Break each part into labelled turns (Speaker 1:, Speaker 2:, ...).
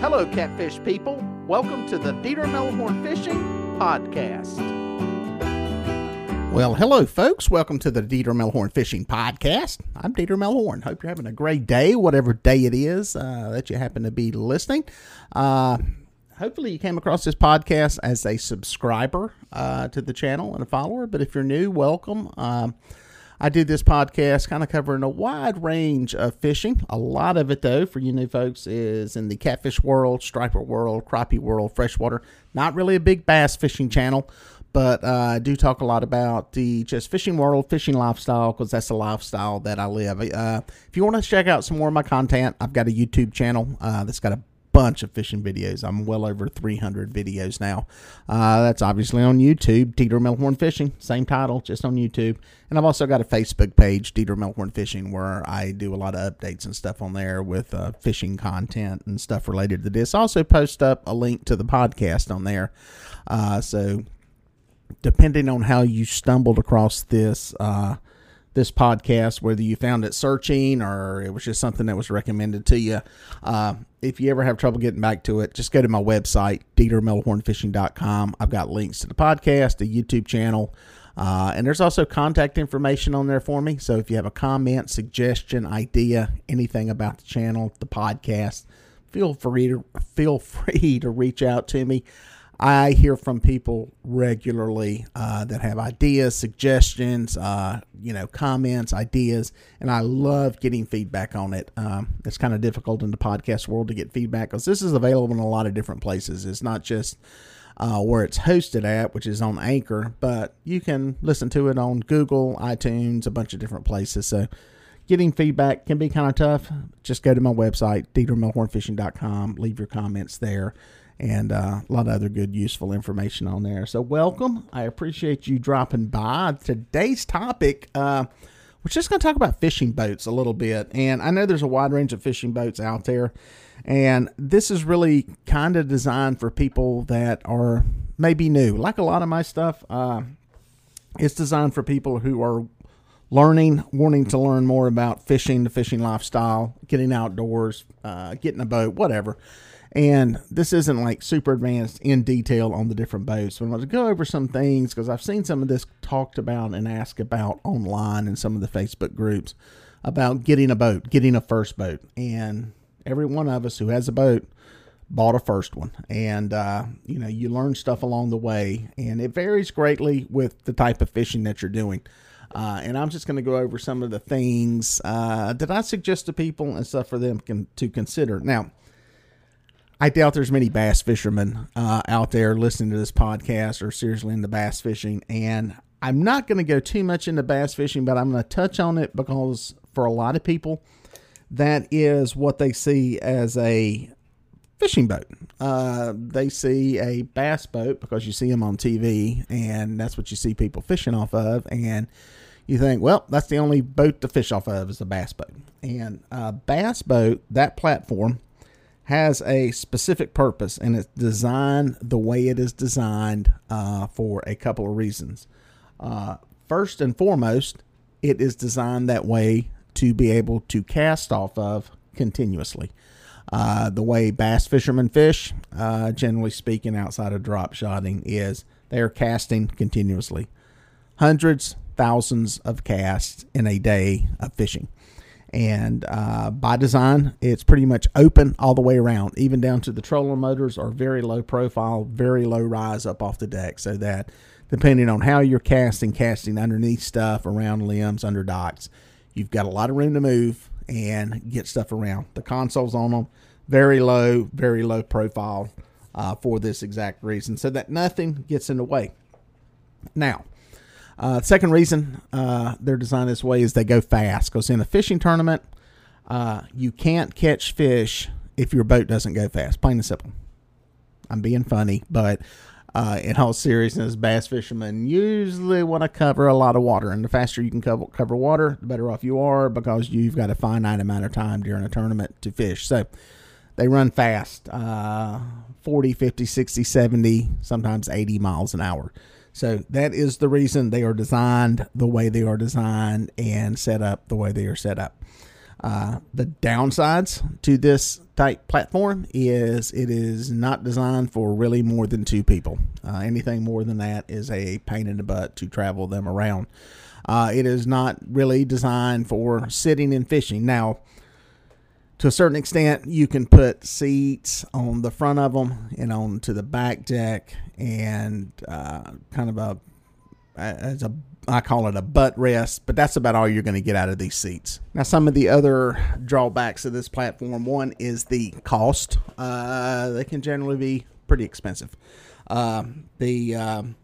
Speaker 1: Hello, catfish people. Welcome to the Dieter Melhorn Fishing Podcast. Well, hello, folks. Welcome to the Dieter Melhorn Fishing Podcast. I'm Dieter Melhorn. Hope you're having a great day, whatever day it is uh, that you happen to be listening. Uh, hopefully, you came across this podcast as a subscriber uh, to the channel and a follower. But if you're new, welcome. Um, I do this podcast kind of covering a wide range of fishing. A lot of it, though, for you new folks, is in the catfish world, striper world, crappie world, freshwater. Not really a big bass fishing channel, but uh, I do talk a lot about the just fishing world, fishing lifestyle, because that's the lifestyle that I live. Uh, if you want to check out some more of my content, I've got a YouTube channel uh, that's got a bunch of fishing videos. I'm well over 300 videos now. Uh, that's obviously on YouTube, Dieter Melhorn Fishing, same title, just on YouTube. And I've also got a Facebook page, Dieter Melhorn Fishing, where I do a lot of updates and stuff on there with uh, fishing content and stuff related to this. I also post up a link to the podcast on there. Uh, so depending on how you stumbled across this, uh, this podcast, whether you found it searching or it was just something that was recommended to you. Uh, if you ever have trouble getting back to it, just go to my website, DieterMelhornFishing.com. I've got links to the podcast, the YouTube channel, uh, and there's also contact information on there for me. So if you have a comment, suggestion, idea, anything about the channel, the podcast, feel free to feel free to reach out to me. I hear from people regularly uh, that have ideas, suggestions, uh, you know, comments, ideas, and I love getting feedback on it. Um, it's kind of difficult in the podcast world to get feedback because this is available in a lot of different places. It's not just uh, where it's hosted at, which is on Anchor, but you can listen to it on Google, iTunes, a bunch of different places. So getting feedback can be kind of tough. Just go to my website, DieterMelhornFishing.com, leave your comments there and uh, a lot of other good, useful information on there. So, welcome. I appreciate you dropping by. Today's topic, uh, we're just going to talk about fishing boats a little bit. And I know there's a wide range of fishing boats out there. And this is really kind of designed for people that are maybe new. Like a lot of my stuff, uh, it's designed for people who are learning, wanting to learn more about fishing, the fishing lifestyle, getting outdoors, uh, getting a boat, whatever. And this isn't like super advanced in detail on the different boats, but I'm going to go over some things because I've seen some of this talked about and asked about online in some of the Facebook groups about getting a boat, getting a first boat. And every one of us who has a boat bought a first one. And, uh, you know, you learn stuff along the way, and it varies greatly with the type of fishing that you're doing. Uh, and I'm just going to go over some of the things uh, that I suggest to people and stuff for them can, to consider. Now, I doubt there's many bass fishermen uh, out there listening to this podcast or seriously into bass fishing. And I'm not going to go too much into bass fishing, but I'm going to touch on it because for a lot of people, that is what they see as a fishing boat. Uh, they see a bass boat because you see them on TV, and that's what you see people fishing off of. And you think, well, that's the only boat to fish off of is a bass boat. And a bass boat, that platform has a specific purpose and it's designed the way it is designed uh, for a couple of reasons. Uh, first and foremost, it is designed that way to be able to cast off of continuously. Uh, the way bass fishermen fish, uh, generally speaking, outside of drop shotting, is they are casting continuously. Hundreds, thousands of casts in a day of fishing. And uh, by design, it's pretty much open all the way around, even down to the trolling motors are very low profile, very low rise up off the deck, so that depending on how you're casting, casting underneath stuff, around limbs, under docks, you've got a lot of room to move and get stuff around. The consoles on them, very low, very low profile uh, for this exact reason, so that nothing gets in the way. Now, uh, second reason uh, they're designed this way is they go fast because in a fishing tournament, uh, you can't catch fish if your boat doesn't go fast. Plain and simple. I'm being funny, but uh, in all seriousness, bass fishermen usually want to cover a lot of water, and the faster you can cover, cover water, the better off you are because you've got a finite amount of time during a tournament to fish. So they run fast uh, 40, 50, 60, 70, sometimes 80 miles an hour. So that is the reason they are designed the way they are designed and set up the way they are set up. Uh, the downsides to this type platform is it is not designed for really more than two people. Uh, anything more than that is a pain in the butt to travel them around. Uh, it is not really designed for sitting and fishing. Now, to a certain extent, you can put seats on the front of them and on to the back deck, and uh, kind of a as a I call it a butt rest, but that's about all you're going to get out of these seats. Now, some of the other drawbacks of this platform one is the cost. Uh, they can generally be pretty expensive. Uh, the um,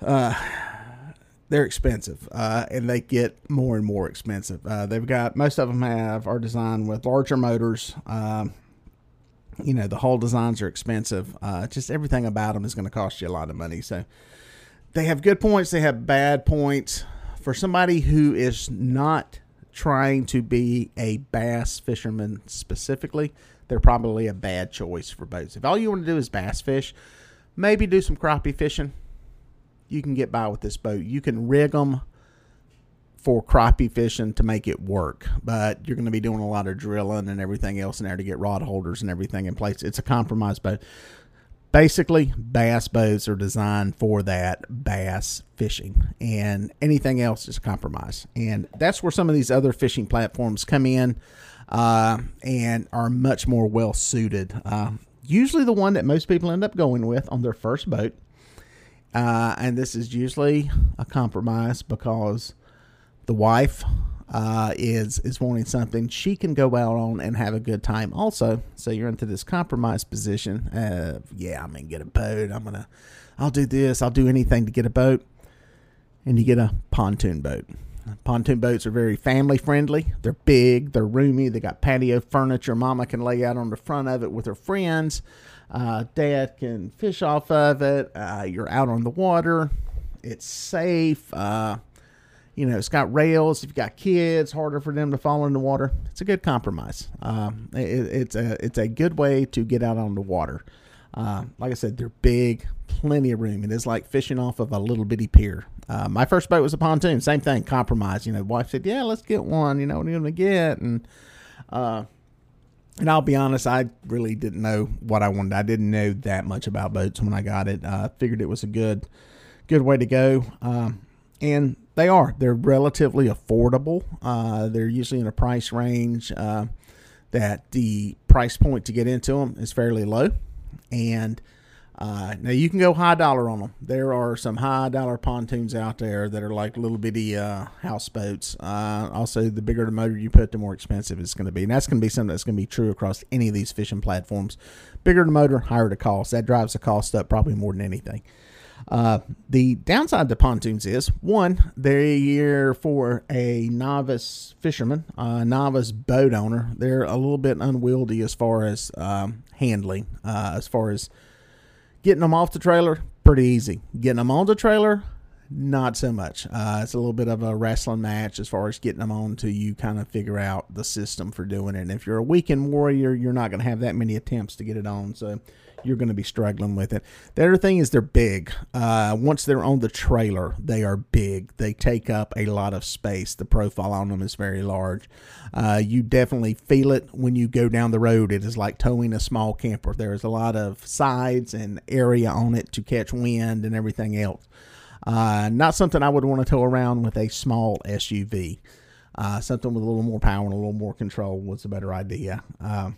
Speaker 1: uh, they're expensive, uh, and they get more and more expensive. Uh, they've got most of them have are designed with larger motors. Um, you know, the whole designs are expensive. Uh, just everything about them is going to cost you a lot of money. So they have good points. They have bad points. For somebody who is not trying to be a bass fisherman specifically, they're probably a bad choice for boats. If all you want to do is bass fish, maybe do some crappie fishing. You can get by with this boat. You can rig them for crappie fishing to make it work, but you're going to be doing a lot of drilling and everything else in there to get rod holders and everything in place. It's a compromise boat basically bass boats are designed for that bass fishing and anything else is a compromise. And that's where some of these other fishing platforms come in uh, and are much more well suited. Uh, usually the one that most people end up going with on their first boat uh, and this is usually a compromise because the wife uh, is is wanting something she can go out on and have a good time. Also, so you're into this compromise position. Of, yeah, I'm gonna get a boat. I'm gonna, I'll do this. I'll do anything to get a boat, and you get a pontoon boat. Pontoon boats are very family friendly. They're big, they're roomy, they got patio furniture. Mama can lay out on the front of it with her friends. Uh, Dad can fish off of it. Uh, you're out on the water. It's safe. Uh, you know, it's got rails. If you've got kids, harder for them to fall in the water. It's a good compromise. Um, it, it's a it's a good way to get out on the water. Uh, like I said, they're big, plenty of room. It is like fishing off of a little bitty pier. Uh, my first boat was a pontoon. Same thing, compromise. You know, wife said, "Yeah, let's get one." You know, what are you gonna get? And uh, and I'll be honest, I really didn't know what I wanted. I didn't know that much about boats when I got it. I figured it was a good good way to go. Um, and they are. They're relatively affordable. Uh, they're usually in a price range uh, that the price point to get into them is fairly low. And uh, now you can go high dollar on them. There are some high dollar pontoons out there that are like little bitty uh, houseboats. Uh, also, the bigger the motor you put, the more expensive it's going to be. And that's going to be something that's going to be true across any of these fishing platforms. Bigger the motor, higher the cost. That drives the cost up probably more than anything. Uh, the downside to pontoons is one, they're for a novice fisherman, a novice boat owner. They're a little bit unwieldy as far as um, handling, uh, as far as getting them off the trailer, pretty easy. Getting them on the trailer, not so much. Uh, it's a little bit of a wrestling match as far as getting them on to you kind of figure out the system for doing it. And if you're a weekend warrior, you're not going to have that many attempts to get it on. So you're going to be struggling with it. The other thing is they're big. Uh, once they're on the trailer, they are big. They take up a lot of space. The profile on them is very large. Uh, you definitely feel it when you go down the road. It is like towing a small camper. There's a lot of sides and area on it to catch wind and everything else. Uh, not something I would want to tow around with a small SUV. Uh, something with a little more power and a little more control was a better idea. Uh,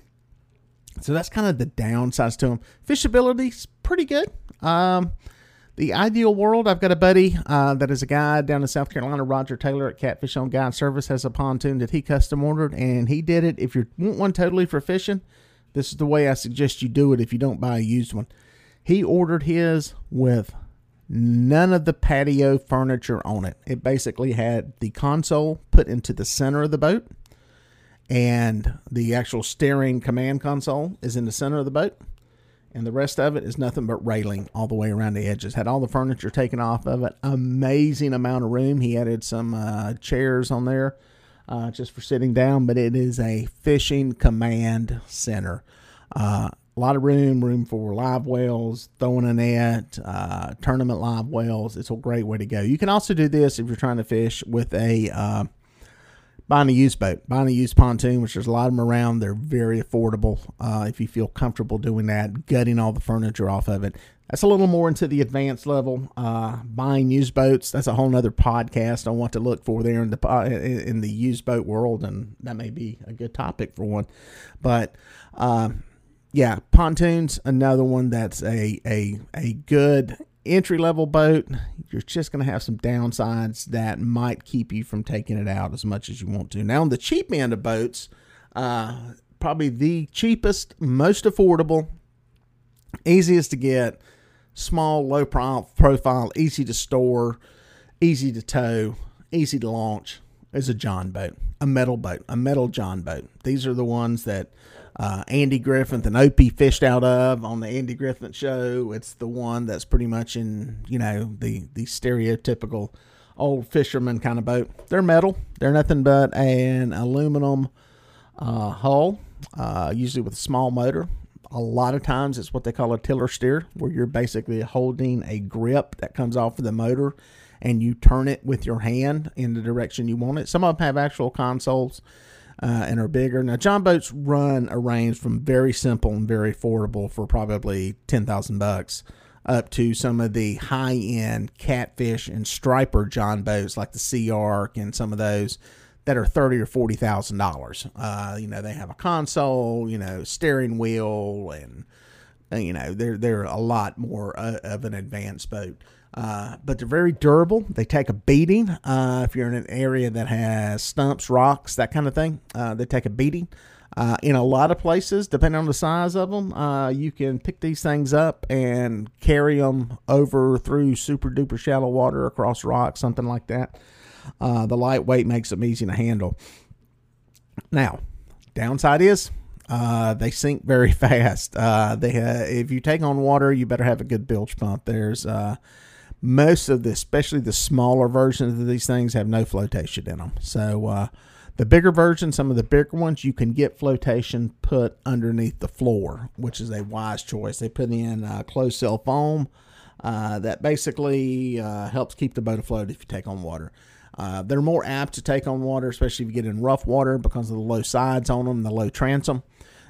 Speaker 1: so that's kind of the downsides to them. Fishability's pretty good. Um, the ideal world, I've got a buddy uh, that is a guy down in South Carolina, Roger Taylor at Catfish on Guide Service, has a pontoon that he custom ordered, and he did it. If you want one totally for fishing, this is the way I suggest you do it if you don't buy a used one. He ordered his with none of the patio furniture on it. It basically had the console put into the center of the boat and the actual steering command console is in the center of the boat and the rest of it is nothing but railing all the way around the edges. Had all the furniture taken off of it. Amazing amount of room. He added some uh, chairs on there uh, just for sitting down but it is a fishing command center. Uh, a lot of room room for live wells throwing a net uh, tournament live wells it's a great way to go you can also do this if you're trying to fish with a uh, buying a used boat, buying a used pontoon, which there's a lot of them around. They're very affordable. Uh, if you feel comfortable doing that, gutting all the furniture off of it. That's a little more into the advanced level. Uh, buying used boats. That's a whole nother podcast on what to look for there in the in the used boat world, and that may be a good topic for one. But uh, yeah, pontoons another one that's a a a good entry level boat. You're just going to have some downsides that might keep you from taking it out as much as you want to. Now, on the cheap end of boats, uh, probably the cheapest, most affordable, easiest to get, small, low profile, easy to store, easy to tow, easy to launch is a John boat, a metal boat, a metal John boat. These are the ones that uh, Andy Griffith and Opie fished out of on the Andy Griffith show. It's the one that's pretty much in you know the the stereotypical old fisherman kind of boat. They're metal. They're nothing but an aluminum uh, hull, uh, usually with a small motor. A lot of times it's what they call a tiller steer, where you're basically holding a grip that comes off of the motor and you turn it with your hand in the direction you want it. Some of them have actual consoles uh, and are bigger. Now, John boats run a range from very simple and very affordable for probably ten thousand bucks up to some of the high end catfish and striper John boats like the Sea Ark and some of those that are thirty or forty thousand uh, dollars. You know, they have a console, you know, steering wheel, and you know they're they're a lot more uh, of an advanced boat. Uh, but they're very durable. They take a beating. Uh, if you're in an area that has stumps, rocks, that kind of thing, uh, they take a beating. Uh, in a lot of places, depending on the size of them, uh, you can pick these things up and carry them over through super duper shallow water across rocks, something like that. the lightweight makes them easy to handle. Now, downside is uh, they sink very fast. Uh, they uh, if you take on water, you better have a good bilge pump. There's most of the, especially the smaller versions of these things, have no flotation in them. So uh, the bigger version, some of the bigger ones, you can get flotation put underneath the floor, which is a wise choice. They put in uh, closed cell foam uh, that basically uh, helps keep the boat afloat if you take on water. Uh, they're more apt to take on water, especially if you get in rough water because of the low sides on them, the low transom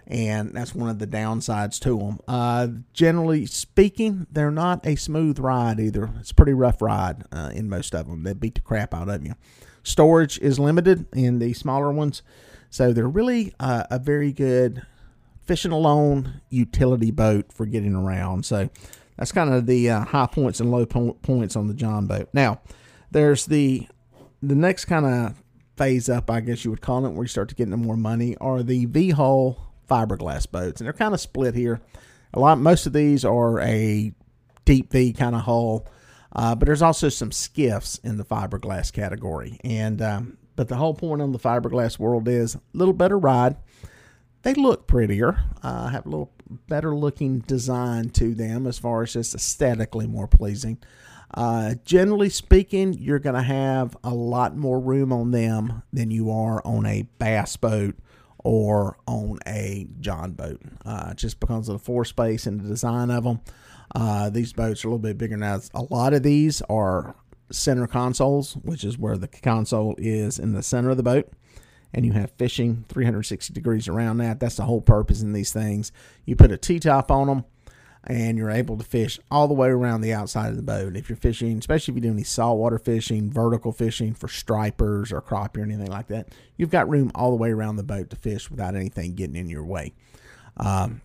Speaker 1: and that's one of the downsides to them. Uh, generally speaking, they're not a smooth ride either. It's a pretty rough ride uh, in most of them. They beat the crap out of you. Storage is limited in the smaller ones, so they're really uh, a very good fishing alone utility boat for getting around. So that's kind of the uh, high points and low po- points on the John boat. Now, there's the the next kind of phase up, I guess you would call it, where you start to get into more money, are the V hull fiberglass boats, and they're kind of split here. A lot, most of these are a deep V kind of hull, uh, but there's also some skiffs in the fiberglass category. And um, but the whole point on the fiberglass world is a little better ride. They look prettier, uh, have a little better looking design to them as far as just aesthetically more pleasing. Uh, generally speaking, you're going to have a lot more room on them than you are on a bass boat or on a John boat, uh, just because of the floor space and the design of them. Uh, these boats are a little bit bigger now. A lot of these are center consoles, which is where the console is in the center of the boat. And you have fishing 360 degrees around that. That's the whole purpose in these things. You put a T top on them, and you're able to fish all the way around the outside of the boat. If you're fishing, especially if you do any saltwater fishing, vertical fishing for stripers or crappie or anything like that, you've got room all the way around the boat to fish without anything getting in your way. Um,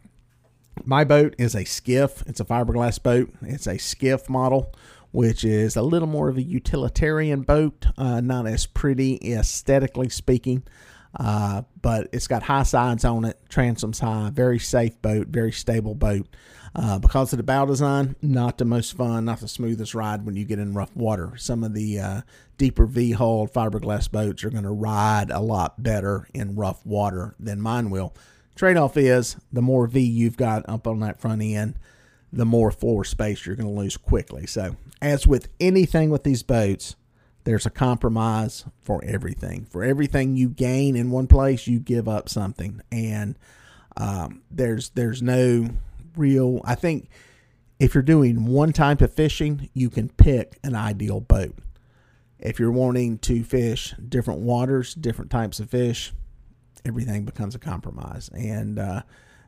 Speaker 1: my boat is a skiff. It's a fiberglass boat. It's a skiff model, which is a little more of a utilitarian boat, uh, not as pretty aesthetically speaking. Uh, but it's got high sides on it, transoms high, very safe boat, very stable boat. Uh, because of the bow design, not the most fun, not the smoothest ride when you get in rough water. Some of the uh, deeper V hull fiberglass boats are going to ride a lot better in rough water than mine will. Trade off is the more V you've got up on that front end, the more floor space you're going to lose quickly. So, as with anything with these boats, there's a compromise for everything. For everything you gain in one place, you give up something, and um, there's there's no real. I think if you're doing one type of fishing, you can pick an ideal boat. If you're wanting to fish different waters, different types of fish, everything becomes a compromise. And uh,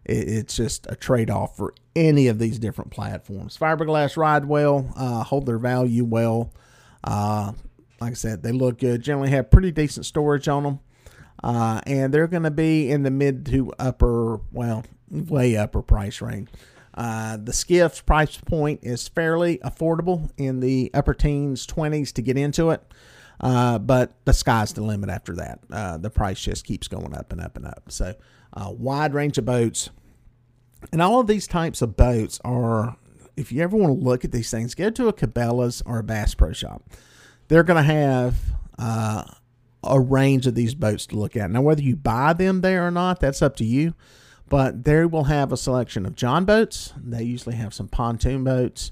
Speaker 1: it, it's just a trade off for any of these different platforms. Fiberglass ride well, uh, hold their value well. Uh, like I said, they look good. Generally have pretty decent storage on them. Uh, and they're going to be in the mid to upper, well, way upper price range. Uh, the skiff's price point is fairly affordable in the upper teens, 20s to get into it. Uh, but the sky's the limit after that. Uh, the price just keeps going up and up and up. So, uh, wide range of boats. And all of these types of boats are, if you ever want to look at these things, go to a Cabela's or a Bass Pro Shop. They're going to have uh, a range of these boats to look at. Now, whether you buy them there or not, that's up to you. But they will have a selection of John boats. They usually have some pontoon boats.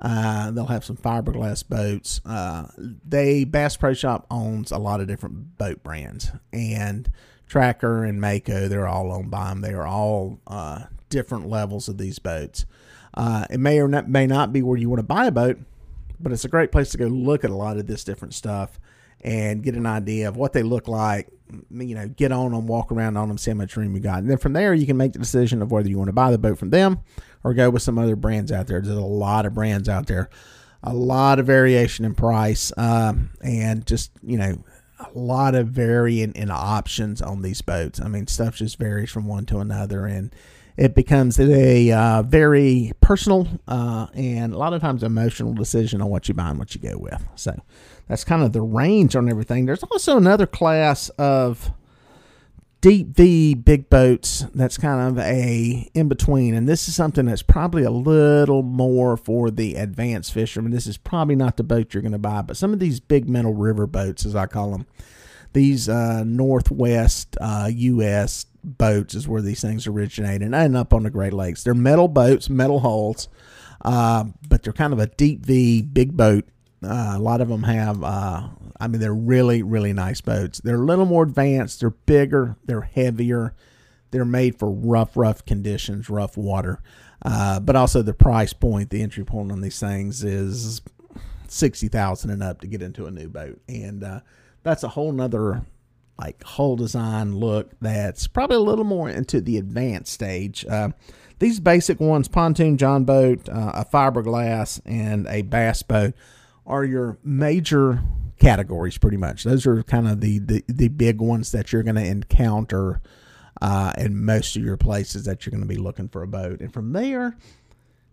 Speaker 1: Uh, they'll have some fiberglass boats. Uh, they Bass Pro Shop owns a lot of different boat brands, and Tracker and Mako they're all owned by them. They are all uh, different levels of these boats. Uh, it may or not, may not be where you want to buy a boat, but it's a great place to go look at a lot of this different stuff and get an idea of what they look like. You know, get on them, walk around on them, see how much room you got, and then from there you can make the decision of whether you want to buy the boat from them or go with some other brands out there. There's a lot of brands out there, a lot of variation in price, um, and just you know a lot of varying in options on these boats. I mean, stuff just varies from one to another, and it becomes a uh, very personal uh, and a lot of times emotional decision on what you buy and what you go with. So that's kind of the range on everything. There's also another class of deep V big boats that's kind of a in between, and this is something that's probably a little more for the advanced fisherman. This is probably not the boat you're going to buy, but some of these big metal river boats, as I call them, these uh, Northwest uh, U.S boats is where these things originate and end up on the Great Lakes. They're metal boats, metal hulls, uh, but they're kind of a deep V, big boat. Uh, a lot of them have, uh, I mean, they're really, really nice boats. They're a little more advanced. They're bigger. They're heavier. They're made for rough, rough conditions, rough water. Uh, but also the price point, the entry point on these things is sixty thousand and up to get into a new boat, and uh, that's a whole nother like hull design look that's probably a little more into the advanced stage. Uh, these basic ones, pontoon John boat, uh, a fiberglass, and a bass boat, are your major categories pretty much. Those are kind of the, the, the big ones that you're going to encounter uh, in most of your places that you're going to be looking for a boat. And from there,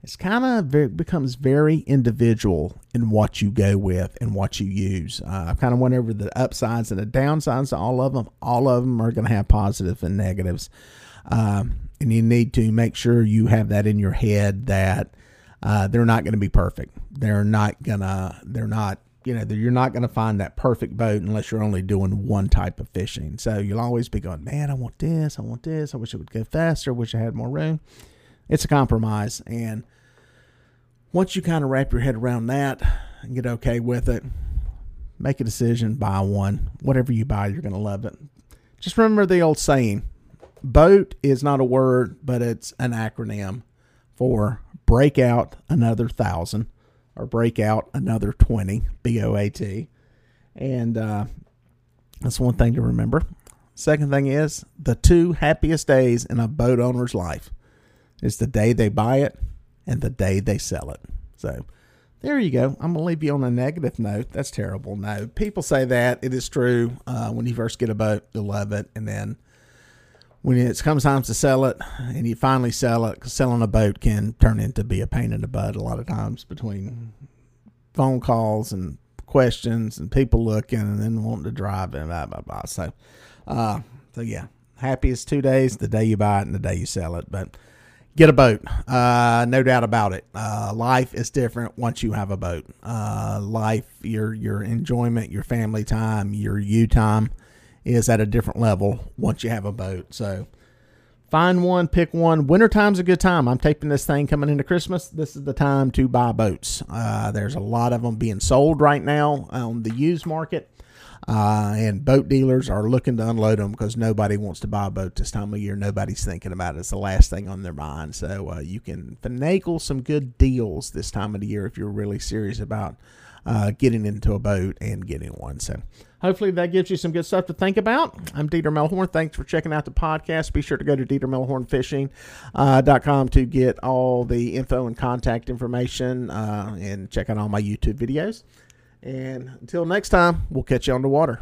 Speaker 1: it's kind of becomes very individual in what you go with and what you use. Uh, I kind of went over the upsides and the downsides to all of them. All of them are going to have positives and negatives, um, and you need to make sure you have that in your head that uh, they're not going to be perfect. They're not gonna. They're not. You know, you're not going to find that perfect boat unless you're only doing one type of fishing. So you'll always be going, man, I want this, I want this, I wish it would go faster, I wish I had more room it's a compromise. And once you kind of wrap your head around that and get okay with it, make a decision, buy one. Whatever you buy, you're going to love it. Just remember the old saying boat is not a word, but it's an acronym for break out another thousand or break out another 20, B O A T. And uh, that's one thing to remember. Second thing is the two happiest days in a boat owner's life is the day they buy it and the day they sell it. So there you go. I'm going to leave you on a negative note. That's terrible. No, people say that. It is true. Uh, when you first get a boat, you'll love it. And then when it comes time to sell it and you finally sell it, selling a boat can turn into be a pain in the butt a lot of times between phone calls and questions and people looking and then wanting to drive and blah, blah, blah. So, uh, so yeah, happiest two days, the day you buy it and the day you sell it. But, get a boat. Uh, no doubt about it. Uh, life is different once you have a boat. Uh, life, your your enjoyment, your family time, your you time is at a different level once you have a boat. So find one, pick one. Wintertime's a good time. I'm taping this thing coming into Christmas. This is the time to buy boats. Uh, there's a lot of them being sold right now on the used market. Uh, and boat dealers are looking to unload them because nobody wants to buy a boat this time of year. Nobody's thinking about it. It's the last thing on their mind. So uh, you can finagle some good deals this time of the year if you're really serious about uh, getting into a boat and getting one. So hopefully that gives you some good stuff to think about. I'm Dieter Melhorn. Thanks for checking out the podcast. Be sure to go to DieterMelhornFishing.com uh, to get all the info and contact information uh, and check out all my YouTube videos. And until next time, we'll catch you on the water.